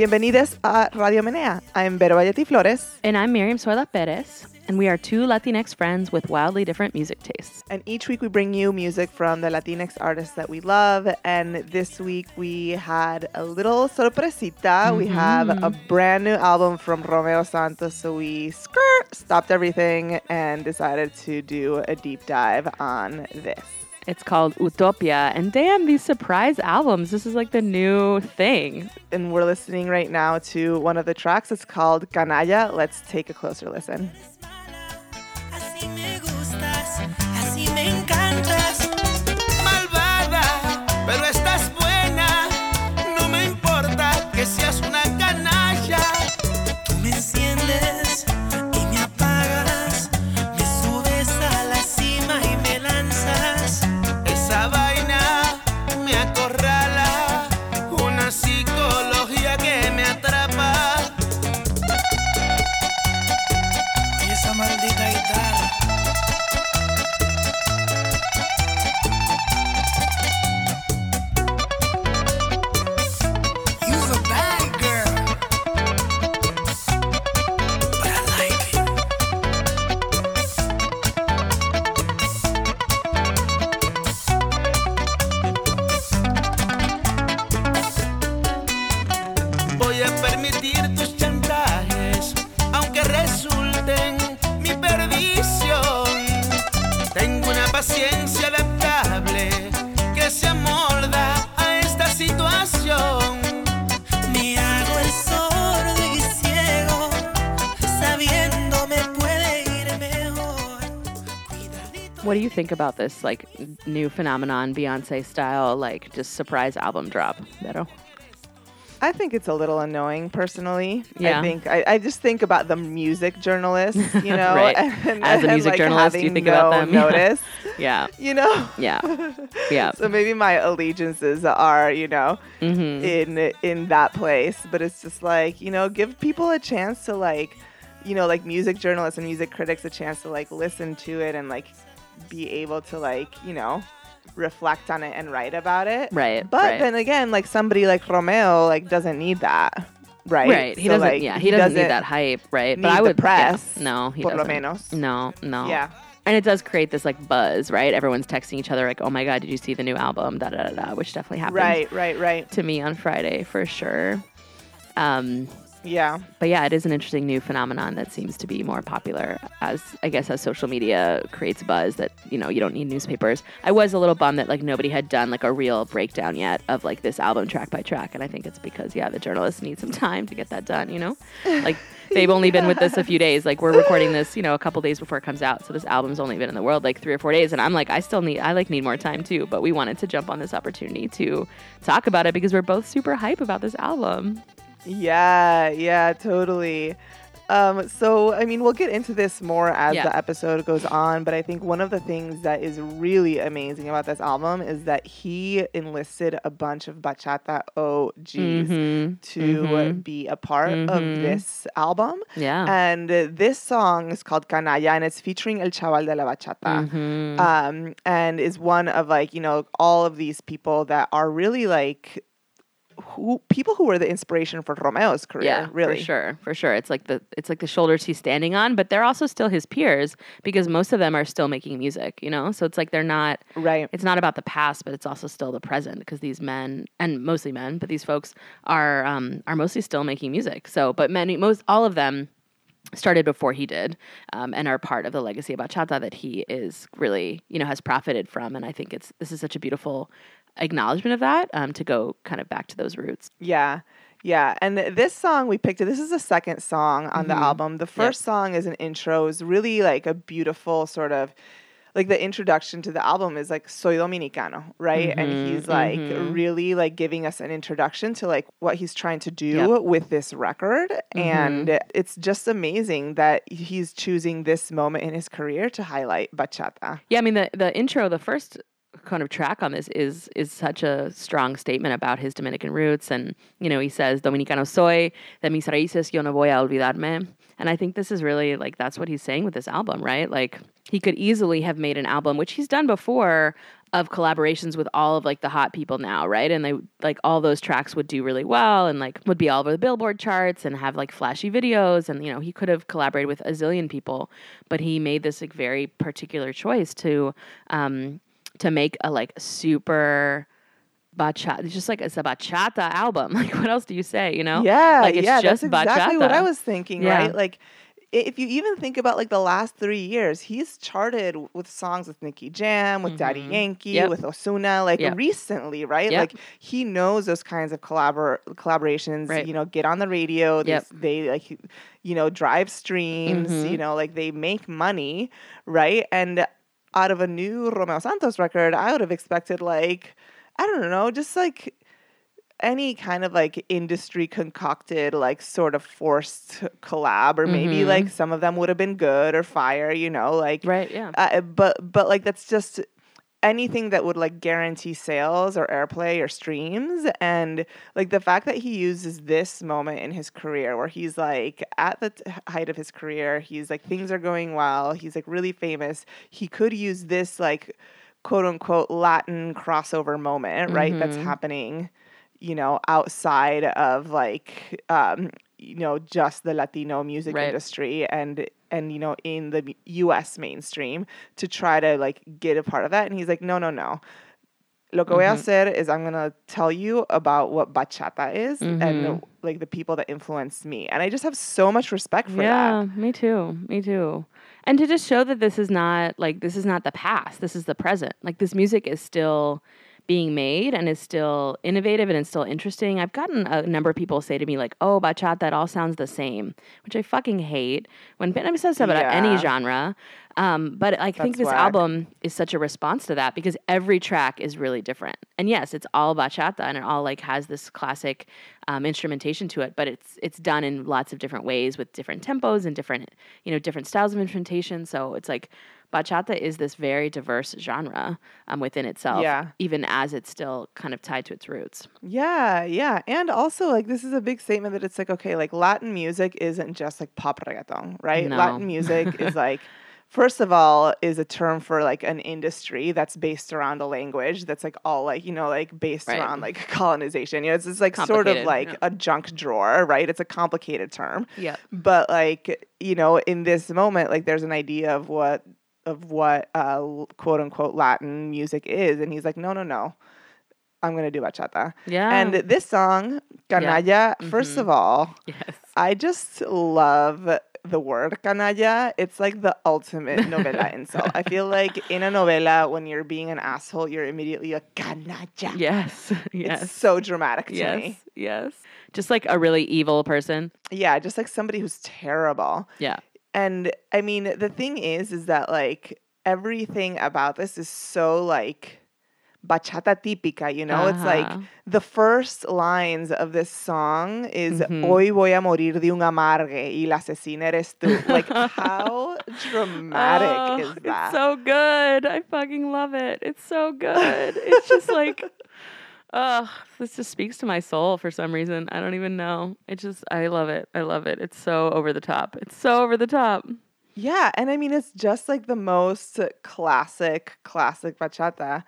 Bienvenidos a Radio Menea. I'm Vero Bayetti Flores. And I'm Miriam Zoila Perez. And we are two Latinx friends with wildly different music tastes. And each week we bring you music from the Latinx artists that we love. And this week we had a little sorpresita. We mm-hmm. have a brand new album from Romeo Santos. So we skirt, stopped everything and decided to do a deep dive on this. It's called Utopia. And damn, these surprise albums. This is like the new thing. And we're listening right now to one of the tracks. It's called Canalla. Let's take a closer listen. You think about this like new phenomenon, Beyonce style, like just surprise album drop, Vero? I think it's a little annoying personally. Yeah. I think I, I just think about the music journalists, you know, Right. and, As a and, music like, journalist, you think no about them. Notice, Yeah. you know. Yeah. Yeah. So maybe my allegiances are, you know, Mm-hmm. in in that place, but it's just like, you know, give people a chance to like, you know, like music journalists and music critics a chance to like listen to it and like be able to like, you know, reflect on it and write about it. Right, But right. then again, like somebody like Romeo like doesn't need that. Right. Right. He So, doesn't like, yeah, he, doesn't, need that hype, right? But I would yeah. press, no, he por doesn't. menos. No, no. Yeah. And it does create this like buzz, right? Everyone's texting each other like, "Oh my god, did you see the new album?" Da da da da, which definitely happened Right, right, right. to me on Friday for sure. Um, Yeah. but yeah, it is an interesting new phenomenon that seems to be more popular as I guess as social media creates buzz that you know you don't need newspapers. I was a little bummed that like nobody had done like a real breakdown yet of like this album track by track, and I think it's because yeah, the journalists need some time to get that done. You know, like they've only been with this a few days. Like we're recording this, you know, a couple days before it comes out, so this album's only been in the world like three or four days, and I'm like, I still need, I like need more time too. But we wanted to jump on this opportunity to talk about it because we're both super hype about this album. Yeah, yeah, totally. Um, so, I mean, we'll get into this more as Yeah. the episode goes on, but I think one of the things that is really amazing about this album is that he enlisted a bunch of bachata OGs Mhm, to mhm. be a part of Mhm. this album. Yeah. And uh, this song is called Canalla, and it's featuring El Chaval de la Bachata Mhm. um, and is one of like you know all of these people that are really like who people who were the inspiration for Romeo's career. yeah, really. for sure, for sure. It's like the it's like the shoulders he's standing on, but they're also still his peers because most of them are still making music. You know, so it's like they're not. Right. It's not about the past, but it's also still the present because these men and mostly men, but these folks are um, are mostly still making music. So, but many, most, all of them started before he did um, and are part of the legacy of bachata that he is really you know has profited from and i think it's this is such a beautiful acknowledgement of that um, to go kind of back to those roots Yeah. Yeah, and this song we picked. It, this is the second song on the mm-hmm. album. The first song is an intro. Is really like a beautiful sort of like the introduction to the album is like soy dominicano right and mm-hmm. he's mm-hmm. like really like giving us an introduction to like what he's trying to do Yep. with this record and it's just amazing that he's choosing this moment in his career to highlight bachata Yeah, I mean the the intro, the first kind of track on this is is such a strong statement about his Dominican roots, and you know he says Dominicano soy de mis raíces yo no voy a olvidarme, and I think this is really like that's what he's saying with this album, right? Like he could easily have made an album, which he's done before, of collaborations with all of like the hot people now, right? And they like all those tracks would do really well and like would be all over the Billboard charts and have like flashy videos and you know, he could have collaborated with a zillion people, but he made this like very particular choice to um to make a like super bachata It's just like it's a bachata album. Like what else do you say, you know? Yeah, Like, it's yeah, just that's exactly what. I was thinking, Yeah. right? Like if you even think about like the last three years, he's charted with songs with Nicky Jam, with Daddy Yankee, Mm-hmm. Yep. with Ozuna, like Yep. recently, right? Yep. Like he knows those kinds of collabor- collaborations. Right. You know, get on the radio. They, they like, you know, drive streams. Mhm. You know, like they make money, right? And out of a new Romeo Santos record, I would have expected like, I don't know, just like any kind of like industry concocted like sort of forced collab or maybe Mhm. like some of them would have been good or fire you know like Right, yeah. uh, but but like that's just anything that would like guarantee sales or airplay or streams and like the fact that he uses this moment in his career where he's like at the t- height of his career he's like things are going well he's like really famous he could use this like quote unquote latin crossover moment right that's Mhm. happening you know outside of like um you know just the latino music Right. industry and and you know in the US mainstream to try to like get a part of that and he's like no no no lo que voy a Mhm. hacer is I'm gonna tell you about what bachata is and Mhm. like the people that influenced me and I just have so much respect for yeah, that Yeah, me too. Me too. And to just show that this is not like this is not the past. This is the present. Like this music is still being made and is still innovative and it's still interesting. I've gotten a number of people say to me like, "Oh, bachata, that all sounds the same," which I fucking hate. When Benham says that about any genre, um, but I think this whack. album is such a response to that because every track is really different. And yes, it's all bachata and it all like has this classic um, instrumentation to it, but it's it's done in lots of different ways with different tempos and different you know different styles of instrumentation. So it's like bachata is this very diverse genre um, within itself, Yeah. even as it's still kind of tied to its roots. Yeah, yeah. And also like this is a big statement that it's like okay, like Latin music isn't just like pop reggaeton, right? No. Latin music is like first of all is a term for like an industry that's based around a language that's like all like you know like based Right. around like colonization. You know, it's just like sort of like yeah. a junk drawer, right? It's a complicated term. Yeah. But like, you know, in this moment like there's an idea of what of what uh quote unquote Latin music is and he's like, "No, no, no. I'm going to do bachata." Yeah. And this song, Canalla, first Mhm. of all, yes. I just love the word canalla. It's like the ultimate novela insult. I feel like in a novela, when you're being an asshole, you're immediately like, canalla. Yes. yes. It's so dramatic to yes. me. Yes. Just like a really evil person. Yeah, just like somebody who's terrible. Yeah. And I mean, the thing is, is that like everything about this is so like bachata típica, you know? It's like Uh-huh. the first lines of this song is Mhm. Hoy voy a morir de un amargue y la asesina eres tú. Like, how dramatic Oh, is that? It's so good. I fucking love it. It's so good. It's just like, ugh, this just speaks to my soul for some reason. I don't even know. It just, I love it. I love it. It's so over the top. It's so over the top. yeah, and I mean, it's just like the most classic, classic bachata.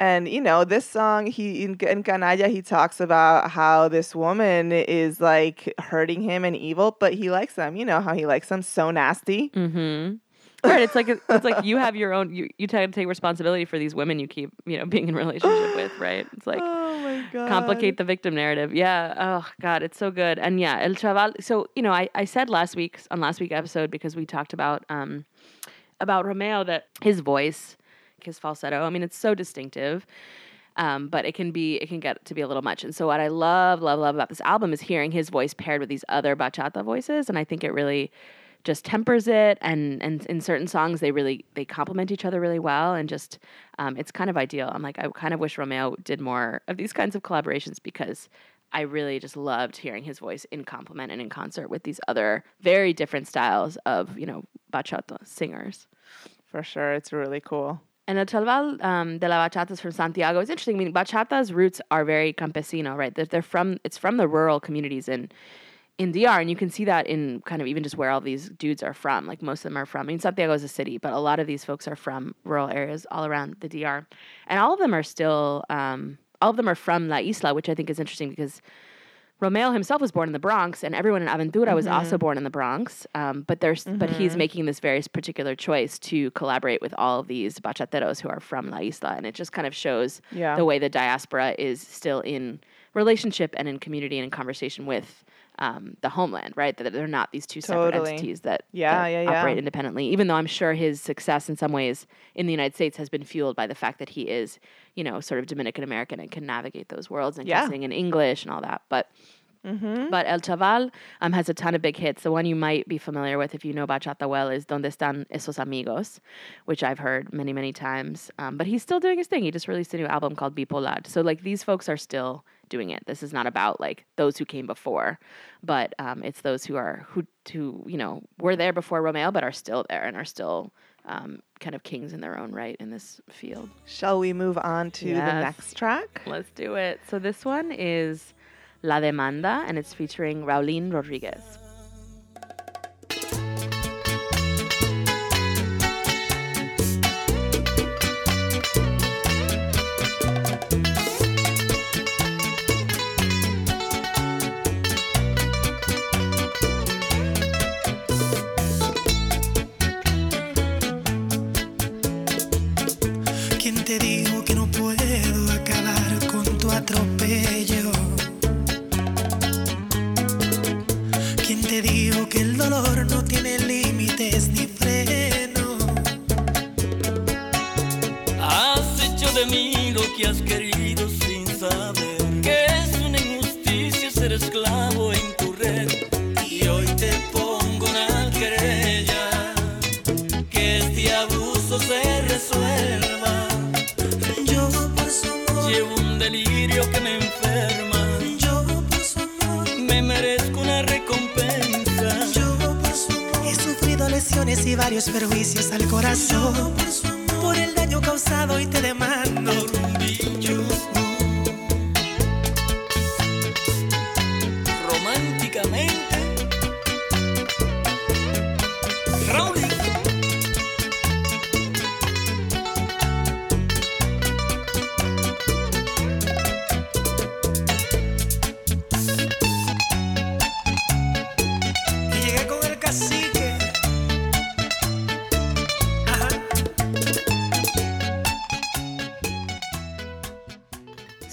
And you know, this song, he in, in Canalla, he talks about how this woman is like hurting him and evil, but he likes them. You know how he likes them so nasty. Mm-hmm. Right. It's like it's like you have your own. You you take take responsibility for these women you keep you know being in relationship with. Right. It's like oh my god, complicate the victim narrative. Yeah. Oh God, it's so good. And yeah, El Chaval. So you know, I, I said last week on last week episode because we talked about um about Romeo that his voice, his falsetto. I mean, it's so distinctive. Um, but it can be it can get to be a little much. And so what I love, love, love about this album is hearing his voice paired with these other bachata voices. And I think it really just tempers it and and in certain songs they really they complement each other really well and just um, it's kind of ideal i'm like i kind of wish romeo did more of these kinds of collaborations because i really just loved hearing his voice in complement and in concert with these other very different styles of you know bachata singers for sure. It's really cool. and El Chaval um, de la Bachata is from Santiago. It's interesting. I mean, bachata's roots are very campesino, right? They're, they're from it's from the rural communities in in DR, and you can see that in kind of even just where all these dudes are from. Like most of them are from. I mean, Santiago is a city, but a lot of these folks are from rural areas all around the DR, and all of them are still. Um, all of them are from La Isla, which I think is interesting because Romeo himself was born in the Bronx, and everyone in Aventura was also Mm-hmm. born in the Bronx. Um, but there's, but he's making this very particular choice to collaborate with all of these bachateros who are from La Isla, and it just kind of shows Yeah. the way the diaspora is still in relationship and in community and in conversation with um, the homeland, right? That they're not these two separate Totally. entities that, Yeah, that yeah, yeah. operate independently. Even though I'm sure his success in some ways in the United States has been fueled by the fact that he is, you know, sort of Dominican American and can navigate those worlds and Yeah. can sing in English and all that. But Mm-hmm. but El Chaval um, has a ton of big hits. The one you might be familiar with if you know bachata well is Donde Están Esos Amigos, which I've heard many, many times. Um, but he's still doing his thing. He just released a new album called Bipolar. So, like, these folks are still doing it. This is not about, like, those who came before, but um, it's those who are, who, who, you know, were there before Romeo, but are still there and are still um, kind of kings in their own right in this field. Shall we move on to the next track? Let's do it. So this one is La Demanda, and it's featuring Raulín Rodriguez. ¿Quién te dijo que no puedo acabar con tu atropello? ¿Quién te dijo que el dolor no tiene límites ni freno? Has hecho de mí lo que has querido sin saber que es una injusticia ser esclavo varios perjuicios al corazón por, el daño causado y te demando.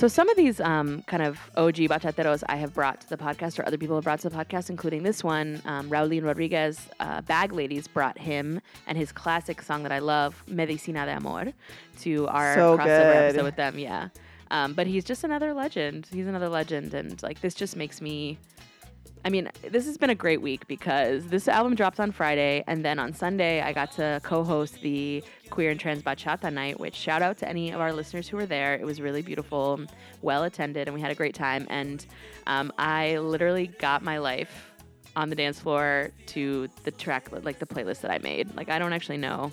So some of these um, kind of OG bachateros I have brought to the podcast, or other people have brought to the podcast, including this one, um, Raulín Rodriguez. Uh, Bag Ladies brought him and his classic song that I love, Medicina de Amor, to our So crossover good. episode with them. Yeah, um, but he's just another legend. He's another legend, and like this just makes me. I mean, this has been a great week because this album dropped on Friday, and then on Sunday I got to co-host the Queer and Trans Bachata Night. Which shout out to any of our listeners who were there. It was really beautiful, well attended, and we had a great time. And um, I literally got my life on the dance floor to the track, like the playlist that I made. Like I don't actually know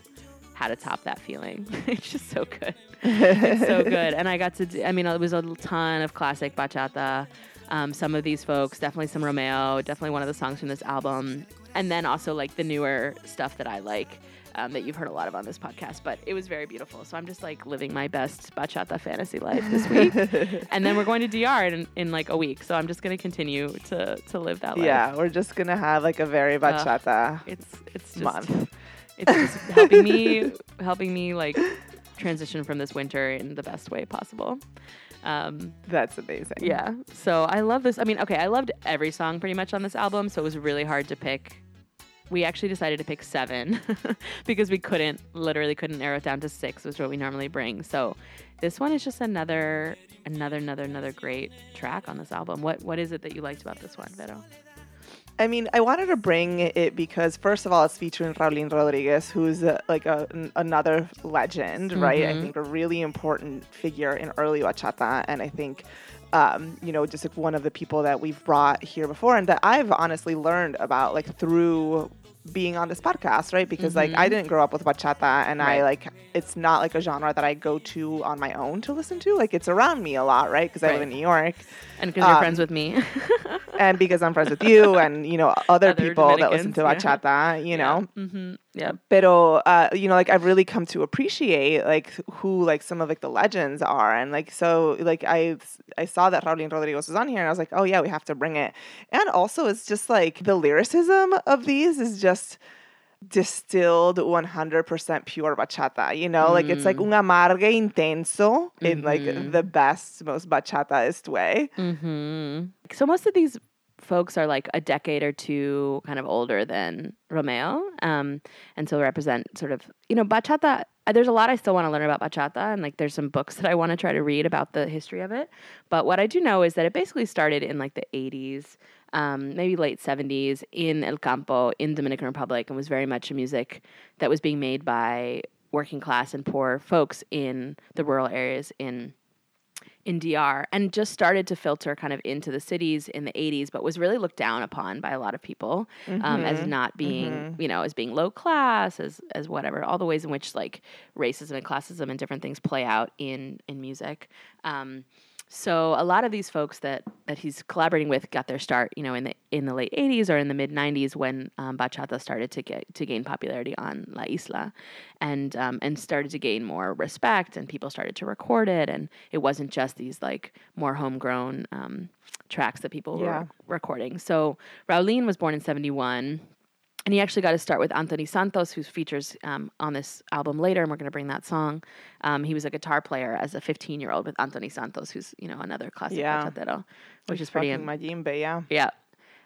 how to top that feeling. it's just so good. it's so good. And I got to, do, I mean, it was a ton of classic bachata. Um, some of these folks, definitely some Romeo, definitely one of the songs from this album. And then also like the newer stuff that I like. Um, that you've heard a lot of on this podcast, but it was very beautiful. So I'm just like living my best bachata fantasy life this week, and then we're going to DR in, in like a week. So I'm just going to continue to to live that life. Yeah, we're just gonna have like a very bachata. it's it's just Month. it's just helping me helping me like transition from this winter in the best way possible. Um, That's amazing. yeah. So I love this. I mean, okay, I loved every song pretty much on this album, so it was really hard to pick. We actually decided to pick seven because we couldn't, literally couldn't narrow it down to six, which is what we normally bring. So this one is just another, another, another, another great track on this album. What What is it that you liked about this one, Vero? I mean, I wanted to bring it because first of all, it's featuring Raulín Rodriguez, who's uh, like a, n- another legend, right? I Mhm. think a really important figure in early bachata, and I think. Um, you know, just like one of the people that we've brought here before, and that I've honestly learned about like through being on this podcast, right? Because like I didn't grow up with bachata, and I like it's not like a genre that I go to on my own to listen to. Like it's around me a lot, right? Because I live in New York, And because you're Um, friends with me. and because I'm friends with you, and you know other, Other people that listen to Dominicans, yeah. bachata, you know. Yeah. Pero uh, you know, like I've really come to appreciate like who like some of like the legends are, and like so like I I saw that Raulín Rodriguez was on here, and I was like, oh yeah, we have to bring it. And also, it's just like the lyricism of these is just distilled 100% pure bachata you know like it's like un amargue intenso in like the best most bachataist way hmm So most of these folks are like a decade or two kind of older than Romeo, um, and so represent sort of you know bachata. uh, There's a lot I still want to learn about bachata, and like there's some books that I want to try to read about the history of it. But what I do know is that it basically started in like the 80s, um, maybe late 70s in El Campo in Dominican Republic, and was very much a music that was being made by working class and poor folks in the rural areas in in DR and just started to filter kind of into the cities in the 80s, but was really looked down upon by a lot of people um, as not being, you know, as being low class, as as whatever, all the ways in which like racism and classism and different things play out in in music. Um, so a lot of these folks that that he's collaborating with got their start, you know, in the in the late '80s or in the mid '90s when um, bachata started to get to gain popularity on La Isla, and um, and started to gain more respect, and people started to record it, and it wasn't just these like more homegrown um, tracks that people Yeah. were recording. So Raulín was born in '71. And he actually got to start with Anthony Santos, who features um, on this album later, and we're going to bring that song. Um, he was a guitar player as a 15 year old with Anthony Santos, who's you know another classic Yeah. bachatero, which is pretty. fucking majimbe yeah yeah.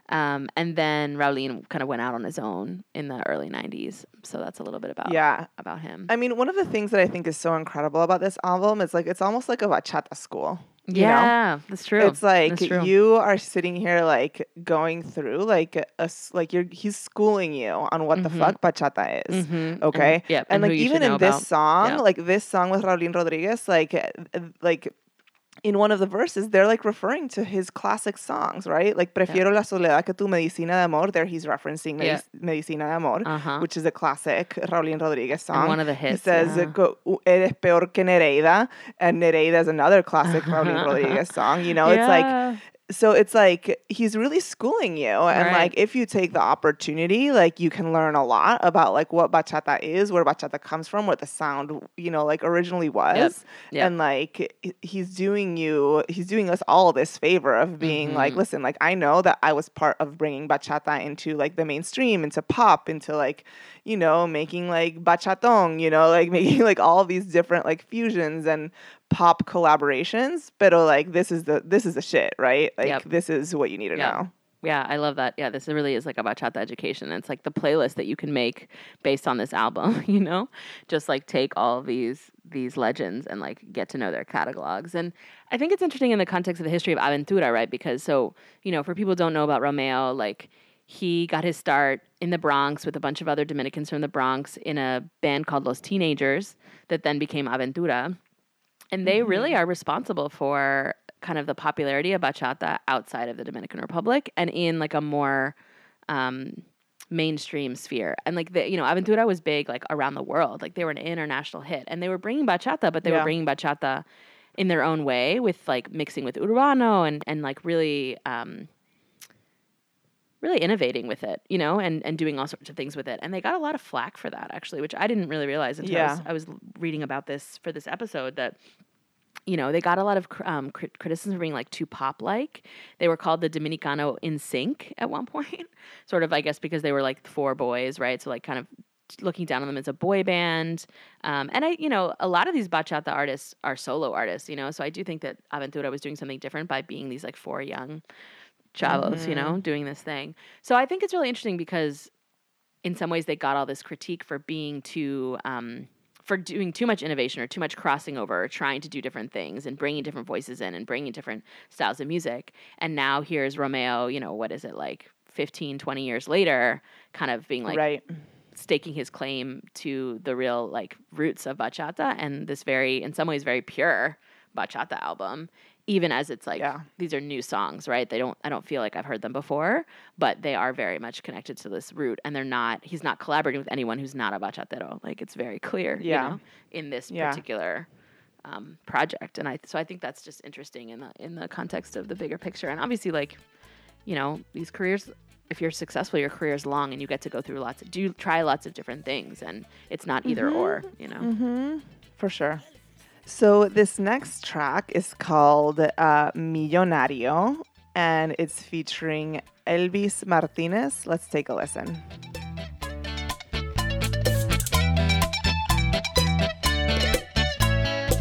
Um, and then Raulín kind of went out on his own in the early 90s. So that's a little bit about yeah about him. I mean, one of the things that I think is so incredible about this album is like it's almost like a bachata school. You know? yeah, that's true. It's like true. you are sitting here like going through like a like you're he's schooling you on what the fuck bachata is. Mhm. Okay. And, yeah, And, who like even in this about. song, Yeah. like this song with Raulín Rodriguez, like uh, uh, like in one of the verses, they're like referring to his classic songs, right? Like Prefiero la soledad que tu medicina de amor. There he's referencing Yeah. Medicina de Amor, Uh-huh. which is a classic Raulín Rodriguez song. one of the hits. He says, yeah. go, Eres peor que Nereida. And Nereida is another classic Raulín Rodriguez song. You know, it's like, Yeah. So it's like he's really schooling you and Right. like if you take the opportunity like you can learn a lot about like what bachata is where bachata comes from what the sound you know like originally was Yep. and like he's doing you he's doing us all this favor of being like Mm-hmm. listen like i know that i was part of bringing bachata into like the mainstream into pop into like you know making like bachatong you know like making like all these different like fusions and pop collaborations but uh, like this is the this is the shit right like Yep. this is what you need to Yep. know Yeah, I love that. Yeah, this really is like a bachata education. It's like the playlist that you can make based on this album, you know? Just like take all these these legends and like get to know their catalogs. And I think it's interesting in the context of the history of Aventura, right? Because so, you know, for people who don't know about Romeo, like he got his start in the Bronx with a bunch of other Dominicans from the Bronx in a band called Los Teenagers that then became Aventura. And they really are responsible for kind of the popularity of bachata outside of the Dominican Republic and in like a more um, mainstream sphere. And like the, you know, Aventura was big like around the world. Like they were an international hit, and they were bringing bachata, but they Yeah. were bringing bachata in their own way with like mixing with urbano and and like really. Um, really innovating with it, you know, and, and doing all sorts of things with it. And they got a lot of flack for that, actually, which I didn't really realize until I, was, I was reading about this for this episode that you know, they got a lot of cr- um, crit- criticism for being like too pop like. They were called the Dominicano NSYNC at one point, sort of, I guess, because they were like four boys, right? So, like, kind of looking down on them as a boy band. Um, and I, you know, a lot of these bachata artists are solo artists, you know, so I do think that Aventura was doing something different by being these like four young chavos, you know, doing this thing. So I think it's really interesting because in some ways they got all this critique for being too um, for doing too much innovation or too much crossing over or trying to do different things and bringing different voices in and bringing different styles of music. And now here's romeo you know what is it like 15 20 years later kind of being like right. staking his claim to the real like roots of bachata and this very in some ways very pure bachata album even as it's like Yeah. these are new songs, right? They don't I don't feel like I've heard them before, but they are very much connected to this root and they're not he's not collaborating with anyone who's not a bachatero. Like it's very clear, Yeah. you know, in this Yeah. particular um, project. And I so I think that's just interesting in the in the context of the bigger picture. And obviously like, you know, these careers if you're successful, your career is long and you get to go through lots of do try lots of different things and it's not either or, you know. Mm-hmm. For sure. So this next track is called uh, Millonario, and it's featuring Elvis Martinez. Let's take a listen.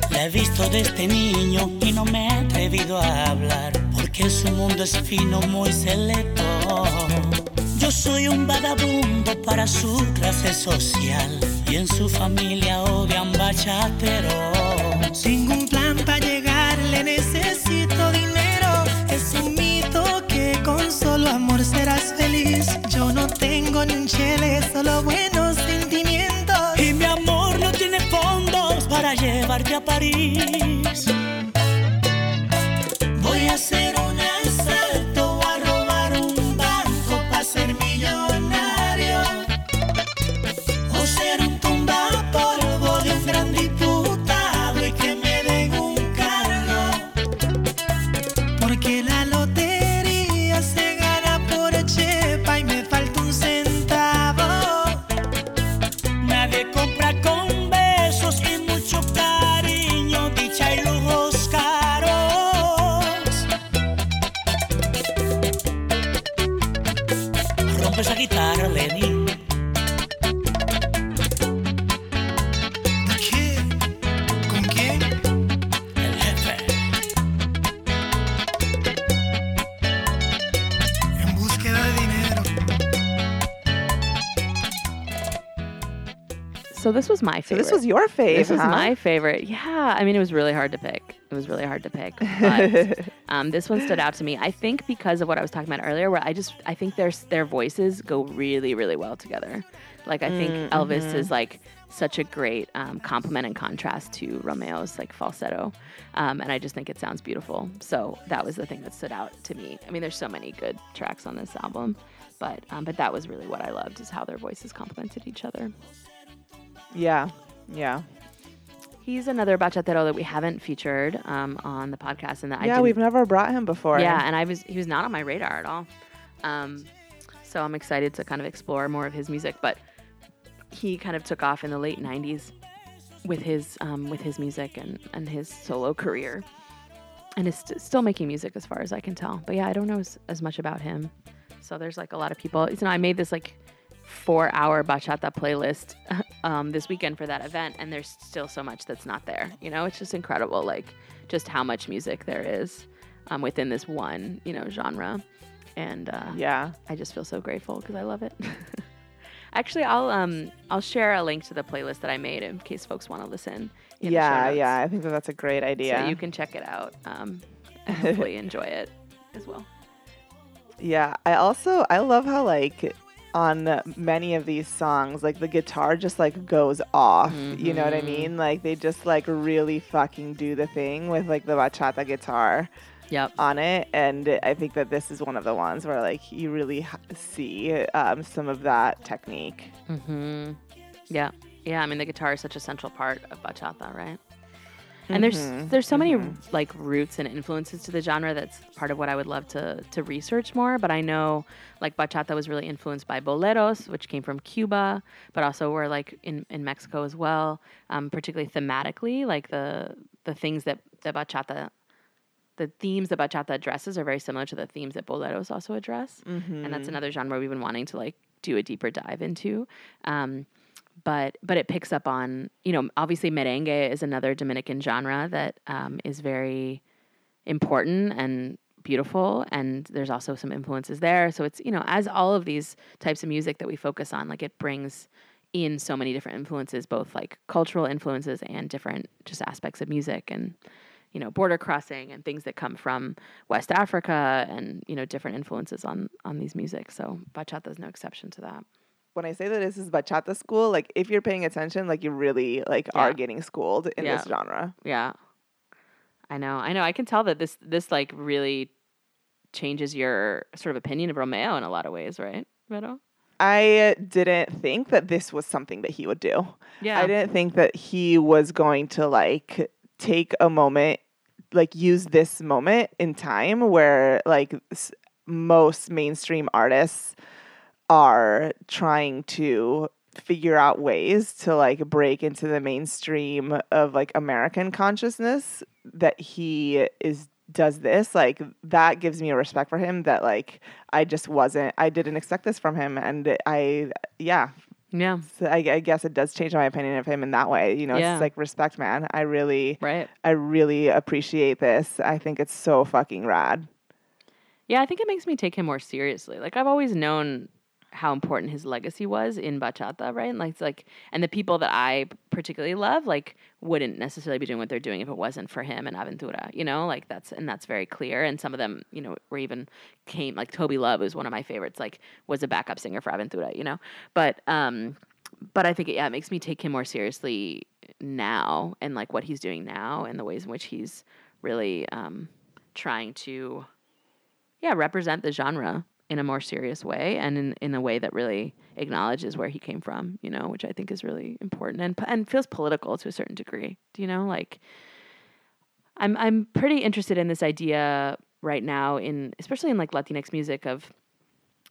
La he visto desde niño y no me he atrevido a hablar porque su mundo es fino, muy selecto. Yo soy un vagabundo para su clase social y en su familia odian bachateros. Tengo un plan para llegarle, necesito dinero. Es un mito que con solo amor serás feliz. Yo no tengo ni un chele, solo buenos sentimientos. Y mi amor no tiene fondos para llevarte a París. So this was my So favorite. this was your favorite. This was huh? my favorite. Yeah, I mean, it was really hard to pick. It was really hard to pick, but um, this one stood out to me. I think because of what I was talking about earlier, where I just I think their their voices go really really well together. Like I think Mm, Elvis mm-hmm. is like such a great um, complement and contrast to Romeo's like falsetto, um, and I just think it sounds beautiful. So that was the thing that stood out to me. I mean, there's so many good tracks on this album, but um, but that was really what I loved is how their voices complemented each other. Yeah, yeah, He's another bachatero that we haven't featured um, on the podcast, and that I yeah. didn't- We've never brought him before. yeah, and I was he was not on my radar at all. Um, so I'm excited to kind of explore more of his music. But he kind of took off in the late '90s with his um, with his music and and his solo career, and is st- still making music as far as I can tell. But yeah, I don't know as, as much about him. So there's like a lot of people. You know, I made this like four hour bachata playlist um, this weekend for that event, and there's still so much that's not there. You know, it's just incredible, like just how much music there is um, within this one, you know, genre. And uh, yeah. I just feel so grateful because I love it. Actually, I'll um I'll share a link to the playlist that I made in case folks want to listen. in the show Yeah, yeah. I think that that's a great idea. So you can check it out um, and hopefully enjoy it as well. Yeah, I also I love how like on many of these songs like the guitar just like goes off. You know what I Mhm. mean? Like they just like really fucking do the thing with like the bachata guitar Yep. on it and I think that this is one of the ones where like you really ha- see um, some of that technique. Mm-hmm. Yeah. Yeah. I mean, the guitar is such a central part of bachata, right? And there's Mhm, there's so many mhm. like roots and influences to the genre that's part of what I would love to to research more. But I know like bachata was really influenced by boleros, which came from Cuba, but also were like in, in Mexico as well. Um, particularly thematically, like the the things that the bachata, the themes that bachata addresses are very similar to the themes that boleros also address and that's another genre we've been wanting to like do a deeper dive into. Um, but but it picks up on you know obviously merengue is another Dominican genre that um, is very important and beautiful and there's also some influences there. So it's you know as all of these types of music that we focus on like it brings in so many different influences both like cultural influences and different just aspects of music and you know border crossing and things that come from west africa and you know different influences on on these music. So bachata is no exception to that When I say that this is bachata school, like if you're paying attention, like you really like Yeah. are getting schooled in this genre. Yeah. I know. I know. I can tell that this this like really changes your sort of opinion of Romeo in a lot of ways, right, Vero? I didn't think that this was something that he would do. Yeah. I didn't think that he was going to like take a moment, like use this moment in time where like s- most mainstream artists are trying to figure out ways to like break into the mainstream of like American consciousness that he is does this like that gives me a respect for him that like I just wasn't I didn't expect this from him and I yeah Yeah. so I, I guess it does change my opinion of him in that way you know Yeah. it's like respect man I really Right. I really appreciate this I think it's so fucking rad Yeah, I think it makes me take him more seriously. Like I've always known how important his legacy was in bachata, right? And like it's like and the people that I particularly love like wouldn't necessarily be doing what they're doing if it wasn't for him and Aventura, you know? Like that's and that's very clear and some of them, you know, were even came like Toby Love was one of my favorites, like was a backup singer for Aventura, you know? But um but I think yeah, it makes me take him more seriously now and like what he's doing now and the ways in which he's really um trying to yeah, represent the genre in a more serious way and in, in a way that really acknowledges where he came from, you know, which I think is really important and and feels political to a certain degree. Do you know, like I'm I'm pretty interested in this idea right now in especially in like Latinx music of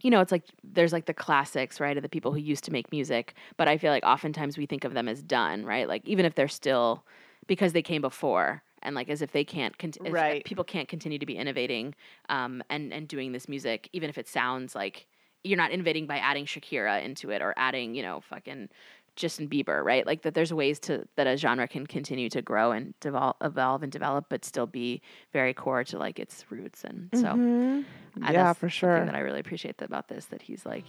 you know, it's like there's like the classics, right, of the people who used to make music, but I feel like oftentimes we think of them as done, right? Like even if they're still because they came before and like as if they can't cont- as if Right. people can't continue to be innovating um, and and doing this music even if it sounds like you're not innovating by adding Shakira into it or adding, you know, fucking Justin Bieber, right? Like that there's ways to that a genre can continue to grow and devolve, evolve and develop, but still be very core to like its roots. And so, Mhm. I- yeah for sure That I really appreciate that about this. That he's like,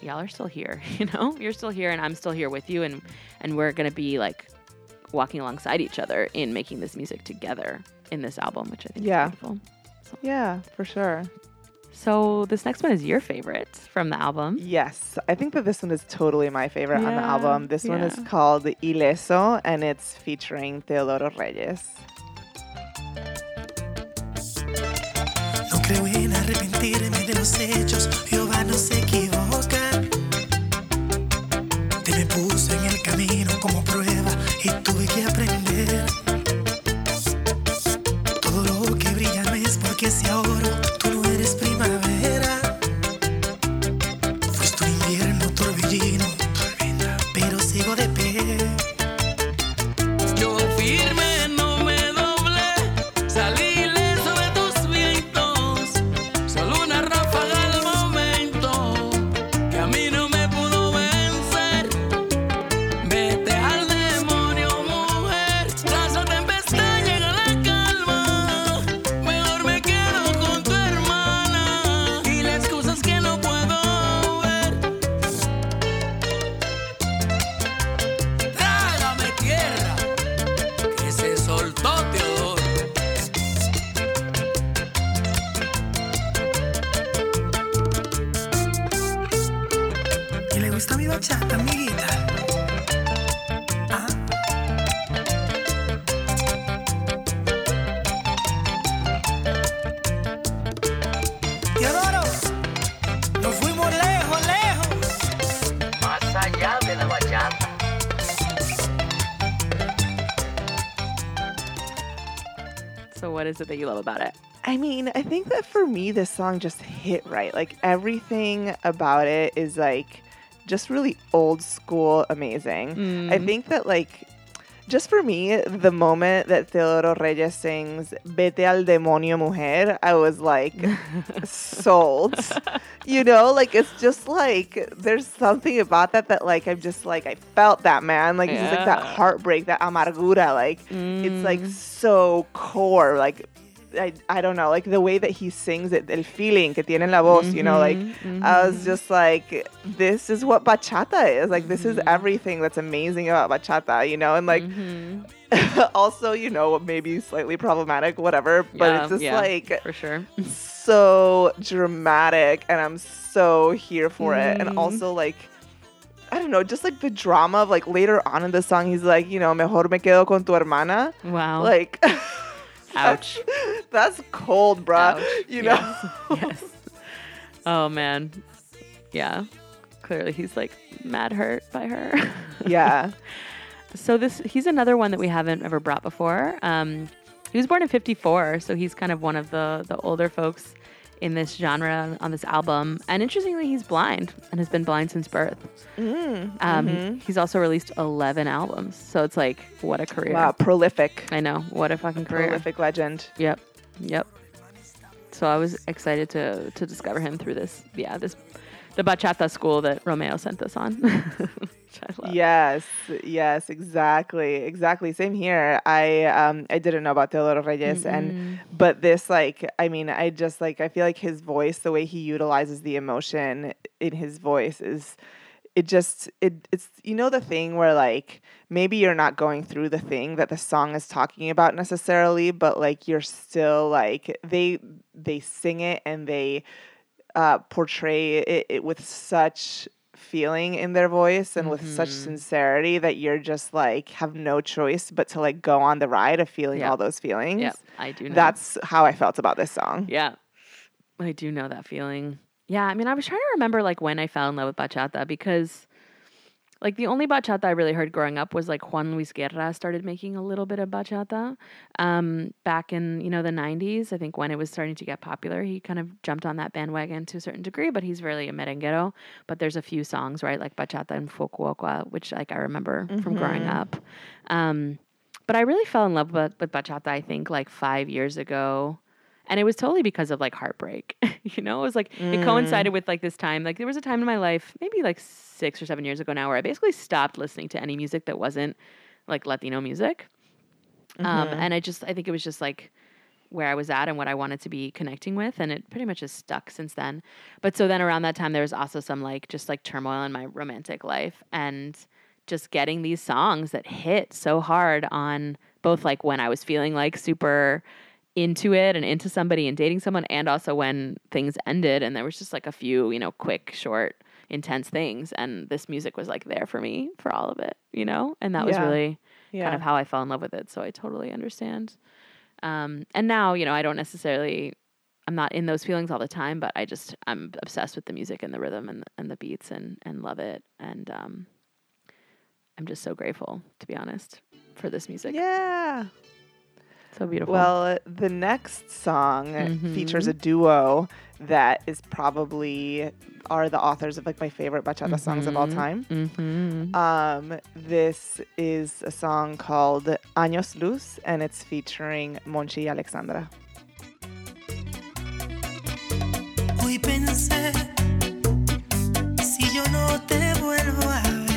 y'all are still here. You know, you're still here, and I'm still here with you, and and we're gonna be like walking alongside each other in making this music together in this album, which I think Yeah. is beautiful. yeah for sure So this next one is your favorite from the album. Yes, I think that this one is totally my favorite on the album. This one is called Ileso and it's featuring Teodoro Reyes. No is it that you love about it? I mean, I think that for me, this song just hit right. Like everything about it is like just really old school, amazing. I mm. think that like just for me, the moment that Teodoro Reyes sings "Vete al demonio, mujer," I was like sold. You know, like it's just like there's something about that that like I'm just like I felt that man, like it's just like that heartbreak, that amargura, like it's like mm. so core, like. I, I don't know, like the way that he sings it, el feeling que tiene en la voz, you know, like mm-hmm, I was mm-hmm. just like, this is what bachata is. Like, this is mm-hmm. everything that's amazing about bachata, you know, and like also, you know, maybe slightly problematic, whatever, but Yeah, it's just yeah, like for sure. so dramatic, and I'm so here for it. And also, like, I don't know, just like the drama of like later on in the song, he's like, you know, mejor me quedo con tu hermana. Wow. Like, Ouch. That's cold, bruh. Ouch. You know? Yes. yes. Oh man. Yeah. Clearly he's like mad hurt by her. yeah. So this he's another one that we haven't ever brought before. Um, he was born in '54, so he's kind of one of the the older folks in this genre on this album. And interestingly, he's blind and has been blind since birth. Mm, Um, mhm. He's also released 11 albums, so it's like what a career. Wow, prolific. I know what a fucking career. Prolific legend. Yep, yep. So I was excited to to discover him through this. Yeah, this the bachata school that Romeo sent us on. Which I love. Yes, yes, exactly, exactly. Same here. I um I didn't know about Teodoro Reyes, and but this like I mean I just like I feel like his voice, the way he utilizes the emotion in his voice is it just it it's you know the thing where like maybe you're not going through the thing that the song is talking about necessarily, but like you're still like they they sing it and they uh, portray it, it with such feeling in their voice and with such Mm-hmm. sincerity that you're just like have no choice but to like go on the ride of feeling Yeah. all those feelings. Yep, I do know. That's how I felt about this song. Yeah. I do know that feeling. Yeah, I mean, I was trying to remember like when I fell in love with bachata because like the only bachata I really heard growing up was like Juan Luis Guerra started making a little bit of bachata um, back in, you know, the 90s. I think when it was starting to get popular, he kind of jumped on that bandwagon to a certain degree, but he's really a merenguero. But there's a few songs, right, like Bachata en Fukuoka, which like I remember from growing up. Um, but I really fell in love with, with bachata, I think, like five years ago. And it was totally because of like heartbreak. you know, it was like it coincided with like this time. Like there was a time in my life, maybe like six or seven years ago now, where I basically stopped listening to any music that wasn't like Latino music. Um, and I just, I think it was just like where I was at and what I wanted to be connecting with. And it pretty much has stuck since then. But so then around that time, there was also some like just like turmoil in my romantic life and just getting these songs that hit so hard on both like when I was feeling like super into it and into somebody and dating someone and also when things ended and there was just like a few, you know, quick, short, intense things and this music was like there for me for all of it, you know? And that was really Yeah. kind of how I fell in love with it. So I totally understand. Um, and now, you know, I don't necessarily, I'm not in those feelings all the time, but I just, I'm obsessed with the music and the rhythm and, and the beats and, and love it. And um, I'm just so grateful, to be honest, for this music. yeah. So beautiful. Well, the next song features a duo that is probably are the authors of like my favorite bachata songs of all time. hmm Um, this is a song called Años Luz, and it's featuring Monchy y Alexandra. Hoy pensé, si yo no te vuelvo a ver,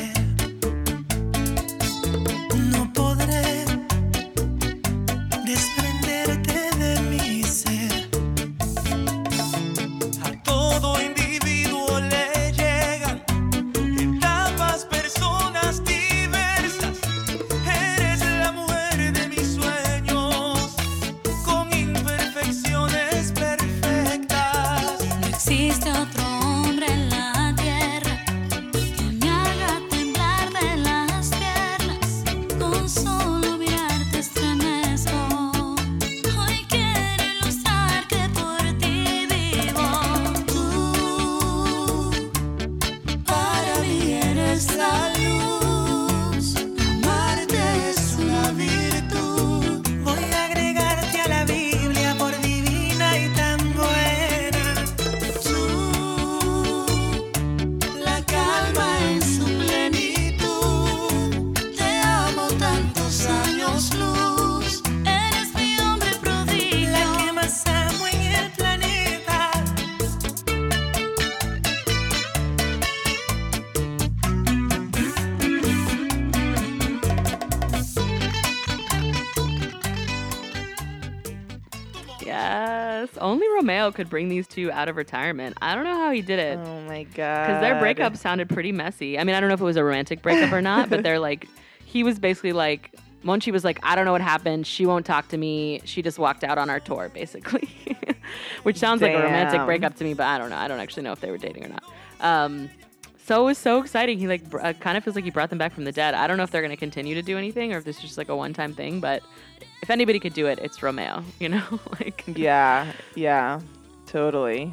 Could bring these two out of retirement. I don't know how he did it. Oh my god! because their breakup sounded pretty messy. I mean, I don't know if it was a romantic breakup or not, but they're like, he was basically like, Monchy was like, I don't know what happened. She won't talk to me. She just walked out on our tour, basically, which sounds like a romantic breakup to me, but I don't know. I don't actually know if they were dating or not. Um, so it was so exciting. He like uh, kind of feels like he brought them back from the dead. I don't know if they're going to continue to do anything or if this is just like a one time thing, but if anybody could do it, it's Romeo. You know, like Yeah, yeah, totally.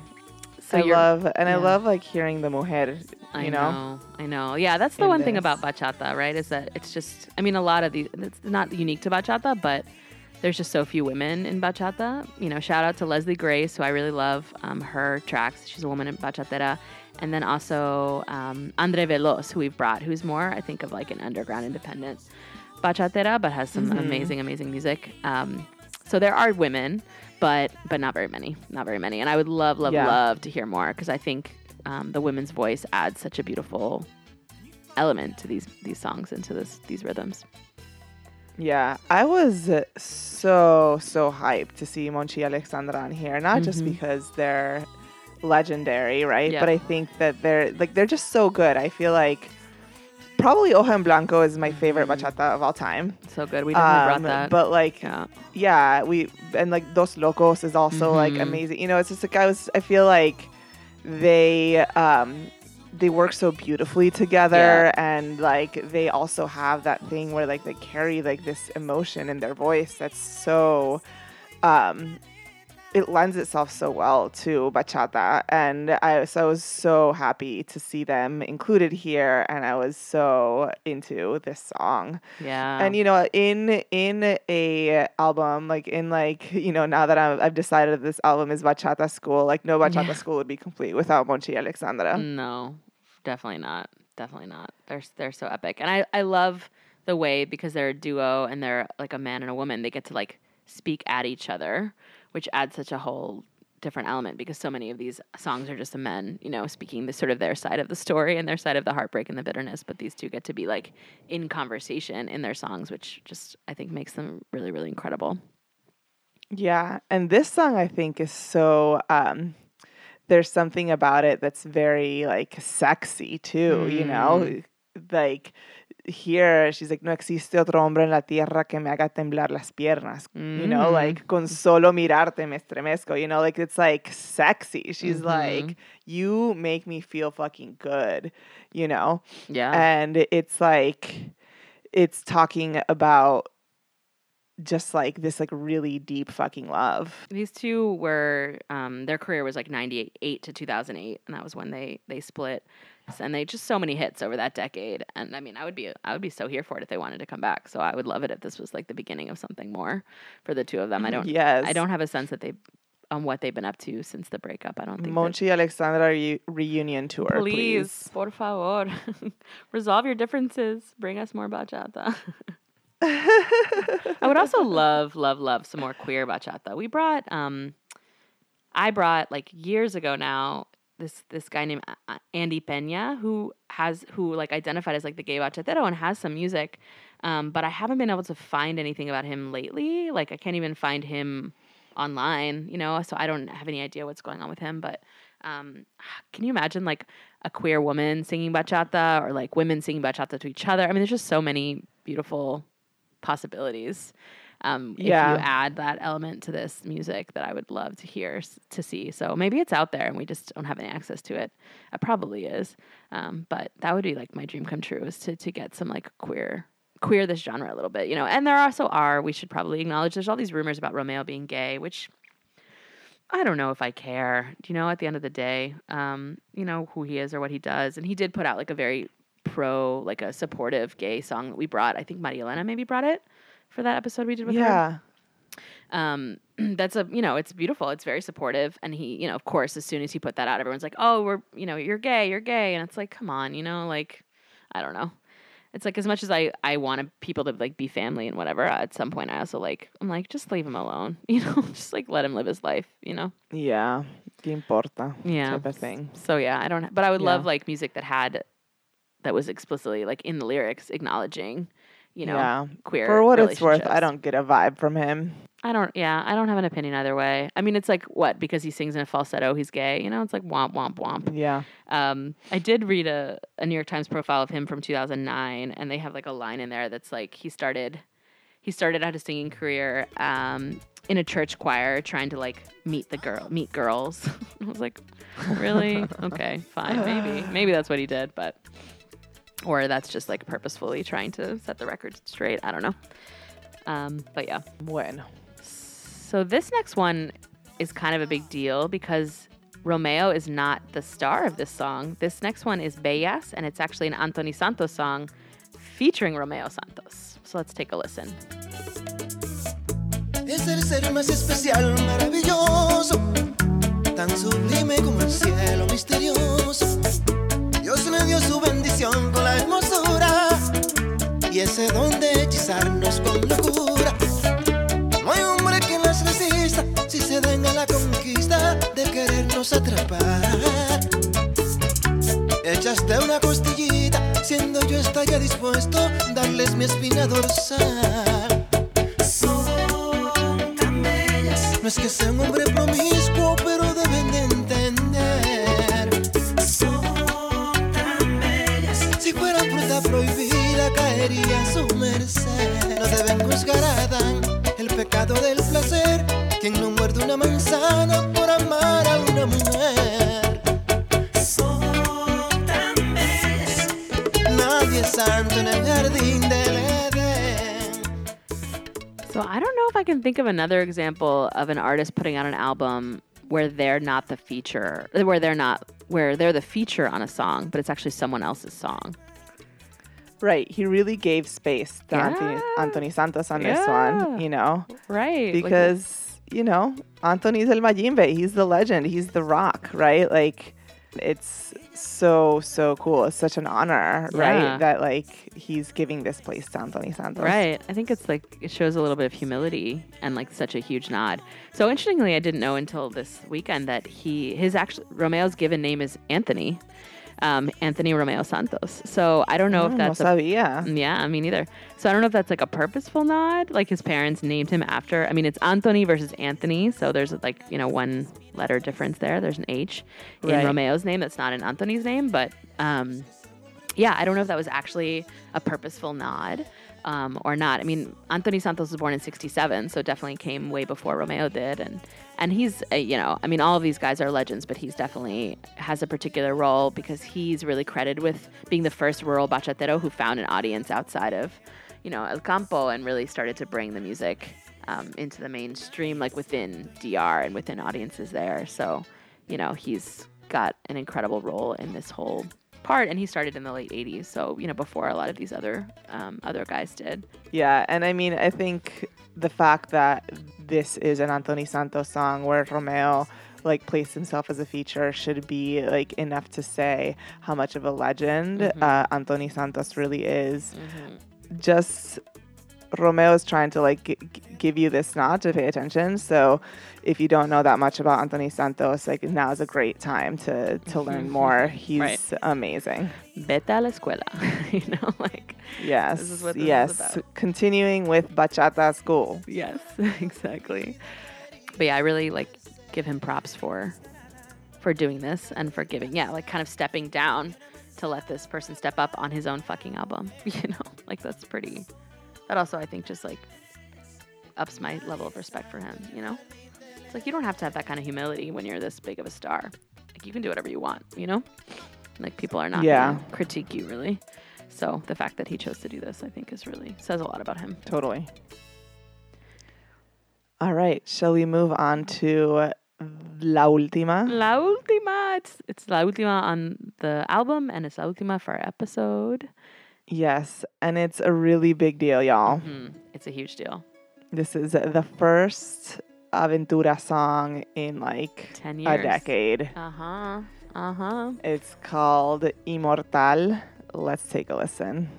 so I love and I love like hearing the mujer. I You know, I know. Yeah, that's the in one thing about bachata, right? Is that it's just, I mean, a lot of these, it's not unique to bachata, but there's just so few women in bachata. You know, shout out to Leslie Grace, who I really love um, her tracks. She's a woman in bachatera. And then also um, Andre Veloz, who we've brought, who's more, I think, of like an underground independent bachatera, but has some amazing, amazing music. Um, so there are women, but but not very many, not very many. And I would love, love, Yeah. love to hear more because I think um, the women's voice adds such a beautiful element to these these songs and to this these rhythms. yeah. I was so so hyped to see Monchy Alexandra on here, not just Mhm. because they're legendary, right? Yeah. But I think that they're like they're just so good. I feel like probably Hoja en Blanco is my favorite bachata of all time. So good. We definitely Um, brought that. But like yeah. yeah, we and like Dos Locos is also like Mhm. amazing. You know, it's just like I was I feel like they um they work so beautifully together and like they also have that thing where like they carry like this emotion in their voice that's so um it lends itself so well to bachata and I so I was so happy to see them included here and I was so into this song Yeah. and you know in in a album like in like you know now that I'm, i've decided this album is bachata school like no bachata Yeah. school would be complete without monchy alexandra no, definitely not. Definitely not. They're they're so epic, and I I love the way because they're a duo and they're like a man and a woman. They get to like speak at each other, which adds such a whole different element because so many of these songs are just the men, you know, speaking the sort of their side of the story and their side of the heartbreak and the bitterness. But these two get to be like in conversation in their songs, which just I think makes them really really incredible. yeah and this song i think is so um there's something about it that's very like sexy too you know like here she's like no existe otro hombre en la tierra que me haga temblar las piernas you know Mm. like con solo mirarte me estremezco you know like it's like sexy she's Mhm. like you make me feel fucking good you know Yeah. and it's like it's talking about just like this like really deep fucking love These two were um, their career was like ninety eight to two thousand eight, and that was when they they split. And they just so many hits over that decade. And I mean, I would be I would be so here for it if they wanted to come back. So I would love it if this was like the beginning of something more for the two of them. I don't yes I don't have a sense that they on what they've been up to since the breakup. I don't think. Monchy Alexandra re- reunion tour, please. please, por favor, resolve your differences. Bring us more bachata. I would also love, love, love some more queer bachata. We brought, um, I brought like years ago now this this guy named A- A- Andy Pena who has who like identified as like the gay bachatero and has some music, um, but I haven't been able to find anything about him lately. Like I can't even find him online, you know. So I don't have any idea what's going on with him. But um, can you imagine like a queer woman singing bachata or like women singing bachata to each other? I mean, there's just so many beautiful possibilities. Um, Yeah. If you add that element to this music, that I would love to hear to see. So maybe it's out there and we just don't have any access to it. It probably is, um, but that would be like my dream come true is to to get some like queer queer this genre a little bit, you know. And there also are we should probably acknowledge there's all these rumors about Romeo being gay, which I don't know if I care. Do you know? At the end of the day, um, you know who he is or what he does, and he did put out like a very pro, like a supportive gay song that we brought. I think Maria Elena maybe brought it for that episode we did with her? Yeah. um that's a you know it's beautiful. It's very supportive. And he you know of course as soon as he put that out everyone's like oh we're you know you're gay you're gay. And it's like come on you know like i don't know. It's like as much as i i wanted people to like be family and whatever at some point i also like i'm like just leave him alone. You know just like let him live his life you know? Yeah. ¿Qué importa? yeah. Type of thing. so yeah i don't but i would love like music that had that was explicitly like in the lyrics acknowledging you know yeah. queer For what it's worth, I don't get a vibe from him. I don't. Yeah, I don't have an opinion either way. I mean, it's like what because he sings in a falsetto, he's gay. You know, it's like womp womp womp. Yeah. Um, I did read a, a New York Times profile of him from 2009, and they have like a line in there that's like he started. he started out his singing career um, in a church choir, trying to like meet the girl, meet girls. I was like, really? okay, fine, maybe, maybe that's what he did, but or that's just like purposefully trying to set the record straight. I don't know. Um, but yeah. Bueno. So this next one is kind of a big deal because Romeo is not the star of this song. This next one is Bellas, and it's actually an Antony Santos song featuring Romeo Santos. So let's take a listen. Es el ser más especial, maravilloso, tan sublime como el cielo misterioso. Dios le dio su bendición con la hermosura y ese don de hechizarnos con locura. No hay hombre que las resista si se den a la conquista de querernos atrapar. Echaste una costillita, siendo yo estaría dispuesto darles mi espina dorsal. Son tan bellas. No es que sea un hombre promiscuo, prohibida, caería su merced. No deben juzgar a Adán el pecado del placer. Quien no muerde una manzana por amar a una mujer. Son tan. Nadie es santo en el jardín del Edén. So I don't know if I can think of another example of an artist putting out an album where they're not the feature, where they're not, where they're the feature on a song, but it's actually someone else's song. Right. He really gave space to Antony, Yeah. Antony Santos on this one, you know, Right. like- because, you know, Antony's el Mayimbe. He's the legend. He's the rock, right? Like, it's so, so cool. It's such an honor, Yeah. right? That, like, he's giving this place to Antony Santos. Right. I think it's like it shows a little bit of humility and like such a huge nod. So interestingly, I didn't know until this weekend that he his actually Romeo's given name is Anthony, um, Anthony Romeo Santos. So I don't know Oh, if that's no a, sabía. yeah, me neither. So I don't know if that's like a purposeful nod, like his parents named him after. I mean, it's Anthony versus Anthony, so there's like you know one letter difference there. There's an H in Right. Romeo's name that's not in Antony's name, but um, yeah, I don't know if that was actually a purposeful nod um, or not. I mean, Antony Santos was born in '67, so definitely came way before Romeo did, and and he's uh, you know, I mean, all of these guys are legends, but he's definitely has a particular role because he's really credited with being the first rural bachatero who found an audience outside of you know El Campo and really started to bring the music um, into the mainstream, like within DR and within audiences there. So you know, he's got an incredible role in this whole part and he started in the late 80s so you know before a lot of these other um, other guys did. Yeah, and I mean, I think the fact that this is an Antony Santos song where Romeo like placed himself as a feature should be like enough to say how much of a legend uh, Antony Santos really is. Just Romeo is trying to like g- give you this nod to pay attention. So if you don't know that much about Antony Santos, like now is a great time to to mm-hmm, learn mm-hmm. more. He's Right. amazing. vete a la escuela you know like Yes. This is what this is yes. Continuing with bachata school. yes exactly but yeah i really like give him props for for doing this and for giving yeah like kind of stepping down to let this person step up on his own fucking album you know like that's pretty that also i think just like ups my level of respect for him you know it's like you don't have to have that kind of humility when you're this big of a star like you can do whatever you want you know like people are not Yeah. gonna critique you really so the fact that he chose to do this i think is really says a lot about him Totally. All right. Shall we move on to La Última? La última. It's, it's la última on the album, and it's la última for our episode. Yes. And it's a really big deal, y'all. Hmm, it's a huge deal. This is the first Aventura song in like 10 years. a decade. Uh huh. Uh huh. It's called Inmortal. Let's take a listen.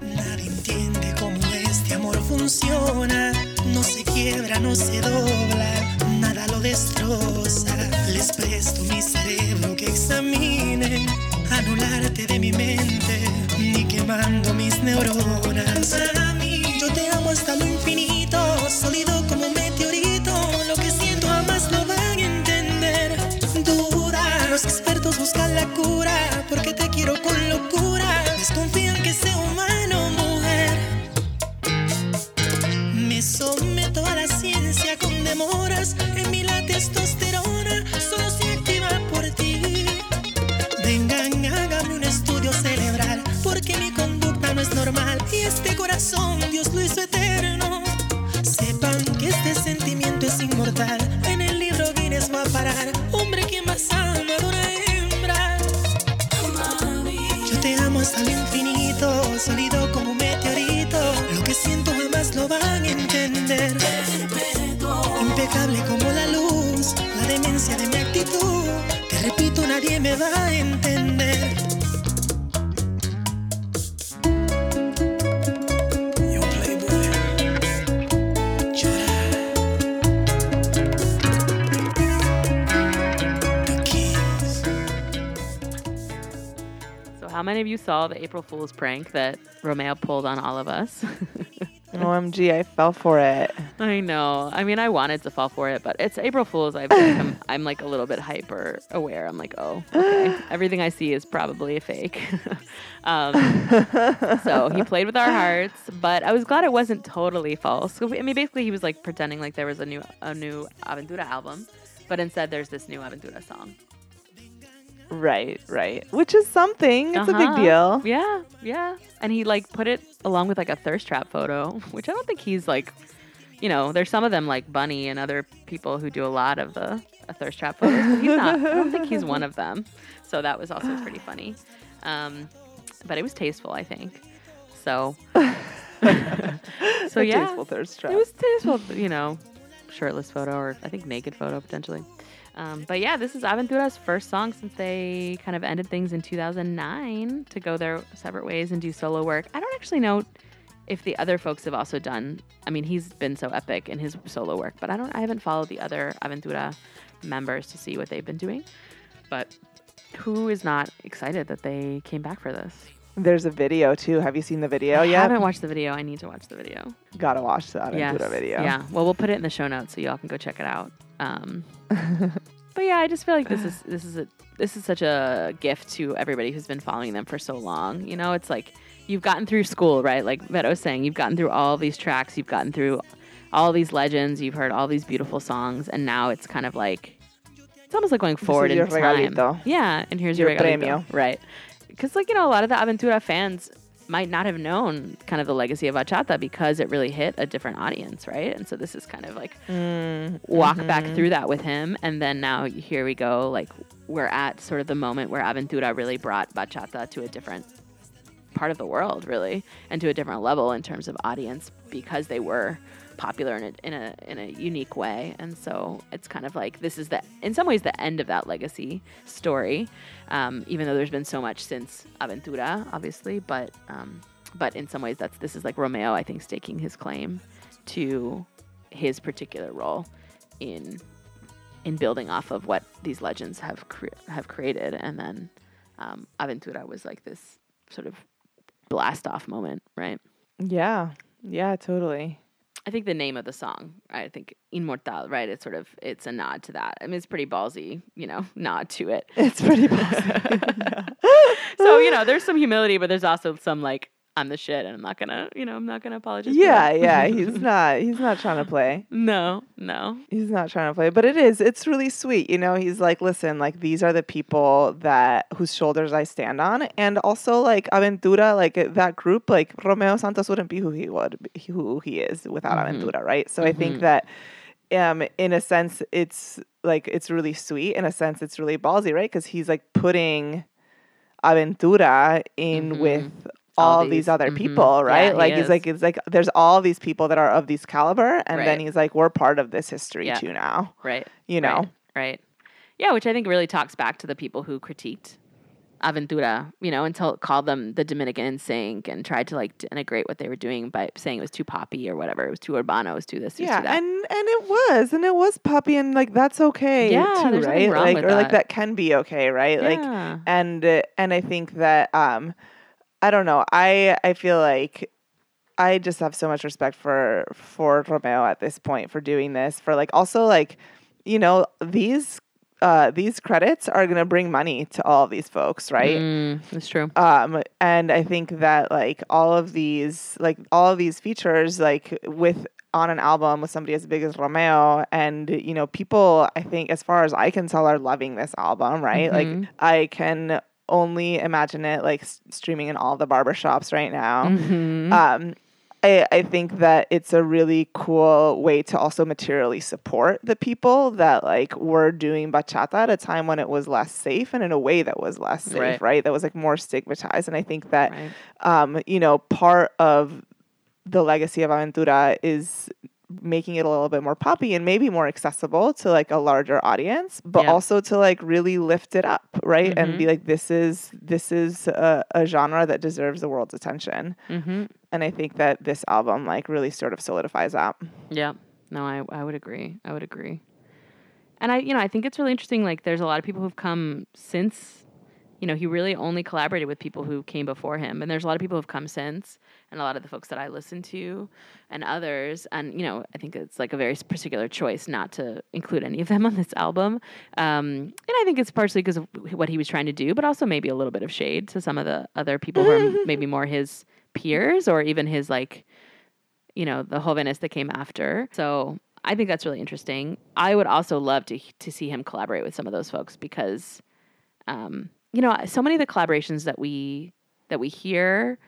Nadie entiende cómo este amor funciona. No se quiebra, no se dobla, nada lo destroza. Les presto mi cerebro que examine, anularte de mi mente, ni quemando mis neuronas. Para mí, yo te amo hasta lo infinito, sólido como un meteorito. Lo que siento jamás lo van a entender. Duda, los expertos buscan la cura, porque te quiero con locura. Desconfían que sea Y este corazón Dios lo hizo eterno. Sepan que este sentimiento es inmortal. En el libro Guinness va a parar. Hombre que más ama de una hembra. Yo te amo hasta el infinito, sólido como un meteorito. Lo que siento jamás lo van a entender. Impecable como la luz, la demencia de mi actitud. Te repito, nadie me va a entender. How many of you saw the April Fool's prank that Romeo pulled on all of us? OMG, I fell for it. I know. I mean, I wanted to fall for it, but it's April Fool's. I've become, I'm like a little bit hyper aware. I'm like, oh, okay. everything I see is probably a fake. um, so he played with our hearts, but I was glad it wasn't totally false. I mean, basically, he was like pretending like there was a new a new Aventura album, but instead there's this new Aventura song. Right, right. Which is something. It's a big Uh-huh. deal. Yeah, yeah. And he like put it along with like a thirst trap photo, which I don't think he's like, you know, there's some of them like Bunny and other people who do a lot of the uh, thirst trap photos, but he's not. I don't think he's one of them. So that was also pretty funny. Um, but it was tasteful, I think. So, so A yeah, Tasteful thirst trap. it was tasteful, you know, shirtless photo or I think naked photo potentially. Um, but yeah, this is Aventura's first song since they kind of ended things in 2009 to go their separate ways and do solo work. I don't actually know if the other folks have also done. I mean, he's been so epic in his solo work, but I don't. I haven't followed the other Aventura members to see what they've been doing. But who is not excited that they came back for this? There's a video too. Have you seen the video yet? I haven't watched the video. I need to watch the video. Gotta watch the Aventura video. Yeah. Well, we'll put it in the show notes so y'all can go check it out. Um, but yeah, I just feel like this is this is a this is such a gift to everybody who's been following them for so long. You know, it's like you've gotten through school, right? Like Vero was saying, you've gotten through all these tracks, you've gotten through all these legends, you've heard all these beautiful songs, and now it's kind of like it's almost like going forward in time. regalito. Yeah, and here's Your your, premio. right? Because like you know, a lot of the Aventura fans might not have known kind of the legacy of bachata because it really hit a different audience, right? And so this is kind of like Mm, walk mm-hmm. back through that with him, and then now here we go. Like we're at sort of the moment where Aventura really brought bachata to a different part of the world, really, and to a different level in terms of audience because they were popular in a in a in a unique way. And so it's kind of like this is the in some ways the end of that legacy story, um, even though there's been so much since Aventura, obviously. But um, but in some ways that's this is like Romeo, I think, staking his claim to his particular role in in building off of what these legends have cre- have created, and then um, Aventura was like this sort of blast off moment, right? Yeah. Yeah, totally. I think the name of the song, I think Inmortal, right? It's sort of it's a nod to that. I mean, it's pretty ballsy, you know, nod to it. It's pretty ballsy. so you know, there's some humility, but there's also some like I'm the shit, and I'm not gonna, you know, I'm not gonna apologize. yeah, yeah. He's not he's not trying to play. no, no. He's not trying to play, but it is. It's really sweet. You know, he's like, listen, like these are the people that whose shoulders I stand on, and also like Aventura, like that group, like Romeo Santos wouldn't be who he would, be, who he is without Mhm. Aventura, right? So I think Mhm. that, um, in a sense, it's like it's really sweet. In a sense, it's really ballsy, right? Because he's like putting Aventura in Mhm. with All all, these, these- other mhm. people, right? he like it's is. like it's like there's all these people that are of these caliber, and Right. then he's like, we're part of this history Yeah. too now. Right. You know, Right, right. Yeah, which I think really talks back to the people who critiqued Aventura, you know, until called them the Dominican NSYNC and tried to like denigrate what they were doing by saying it was too poppy or whatever. It was too urbano, it was too this, yeah, too that. and and it was, and it was poppy, and like that's okay, Yeah, too, right? like or like that. that can be okay, right? Like and and I think that um I don't know. I I feel like I just have so much respect for for Romeo at this point for doing this for like also like you know these uh these credits are going to bring money to all of these folks, right? Mm, that's true. Um and I think that like all of these like all of these features like with on an album with somebody as big as Romeo, and you know, people I think as far as I can tell are loving this album, right? Mhm. Like I can only imagine it like s- streaming in all the barbershops right now. Mhm. Um, I, I think that it's a really cool way to also materially support the people that like were doing bachata at a time when it was less safe and in a way that was less safe, Right. right? That was like more stigmatized. And I think that Right. um, you know, part of the legacy of Aventura is making it a little bit more poppy and maybe more accessible to like a larger audience, but Yeah. also to like really lift it up, right? And Mhm. be like, this is this is a, a genre that deserves the world's attention. Mhm. And I think that this album like really sort of solidifies that. Yeah. No, I I would agree. I would agree. And I, you know, I think it's really interesting. Like, there's a lot of people who've come since, you know, he really only collaborated with people who came before him. And there's a lot of people who've come since, and a lot of the folks that I listen to and others. And, you know, I think it's like a very particular choice not to include any of them on this album. Um, and I think it's partially because of what he was trying to do, but also maybe a little bit of shade to some of the other people who are maybe more his peers or even his, like, you know, the Jovenes that came after. So I think that's really interesting. I would also love to to see him collaborate with some of those folks because, um, you know, so many of the collaborations that we that we hear,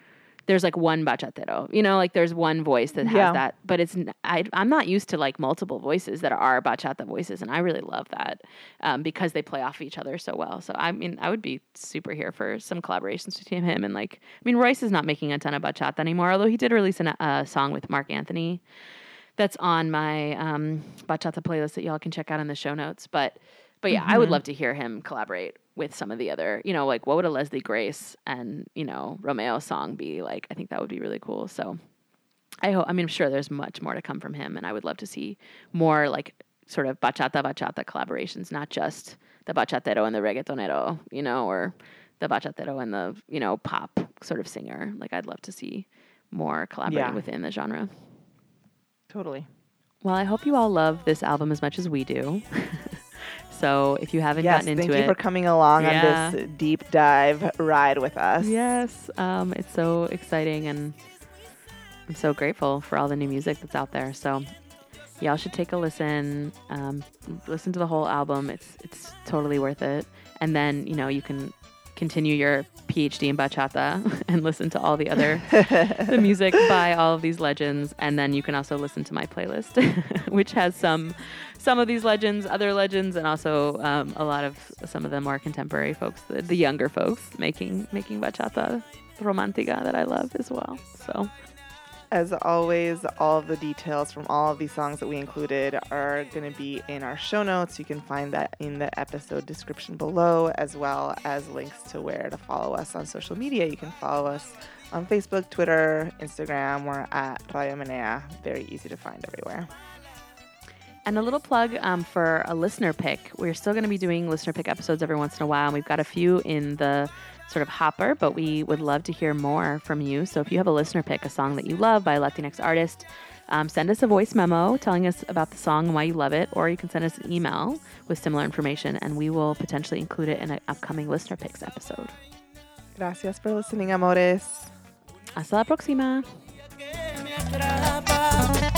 there's like one bachatero. You know, like there's one voice that has Yeah. that, but it's I, am not used to like multiple voices that are bachata voices, and I really love that um, because they play off each other so well. So I mean, I would be super here for some collaborations between him and like, I mean, Royce is not making a ton of bachata anymore, although he did release a uh, song with Marc Anthony that's on my um, bachata playlist that y'all can check out in the show notes. But but yeah, I would mm-hmm. love to hear him collaborate with some of the other, you know, like what would a Leslie Grace and you know Romeo song be like? I think that would be really cool. So I hope. I mean, I'm sure there's much more to come from him, and I would love to see more like sort of bachata bachata collaborations, not just the bachatero and the reggaetonero, you know, or the bachatero and the you know pop sort of singer. Like I'd love to see more collaborating Yeah. within the genre. Totally. Well, I hope you all love this album as much as we do. so if you haven't Yes, gotten into it, thank you for coming along Yeah. on this deep dive ride with us. yes, um, it's so exciting, and I'm so grateful for all the new music that's out there. So y'all should take a listen, um, listen to the whole album. It's it's totally worth it. And then you know you can continue your PhD in bachata and listen to all the other the music by all of these legends. And then you can also listen to my playlist which has some some of these legends other legends and also um, a lot of some of the more contemporary folks the, the younger folks making making bachata romantica that i love as well. So As always, all of the details from all of these songs that we included are going to be in our show notes. You can find that in the episode description below, as well as links to where to follow us on social media. You can follow us on Facebook, Twitter, Instagram. We're at Radio Menea. Very easy to find everywhere. And a little plug um, for a listener pick. We're still going to be doing listener pick episodes every once in a while. And we've got a few in the sort of hopper, but we would love to hear more from you. So if you have a listener pick, a song that you love by a Latinx artist, um, send us a voice memo telling us about the song and why you love it, or you can send us an email with similar information, and we will potentially include it in an upcoming listener picks episode. Gracias por listening, amores. Hasta la próxima. que me atrapa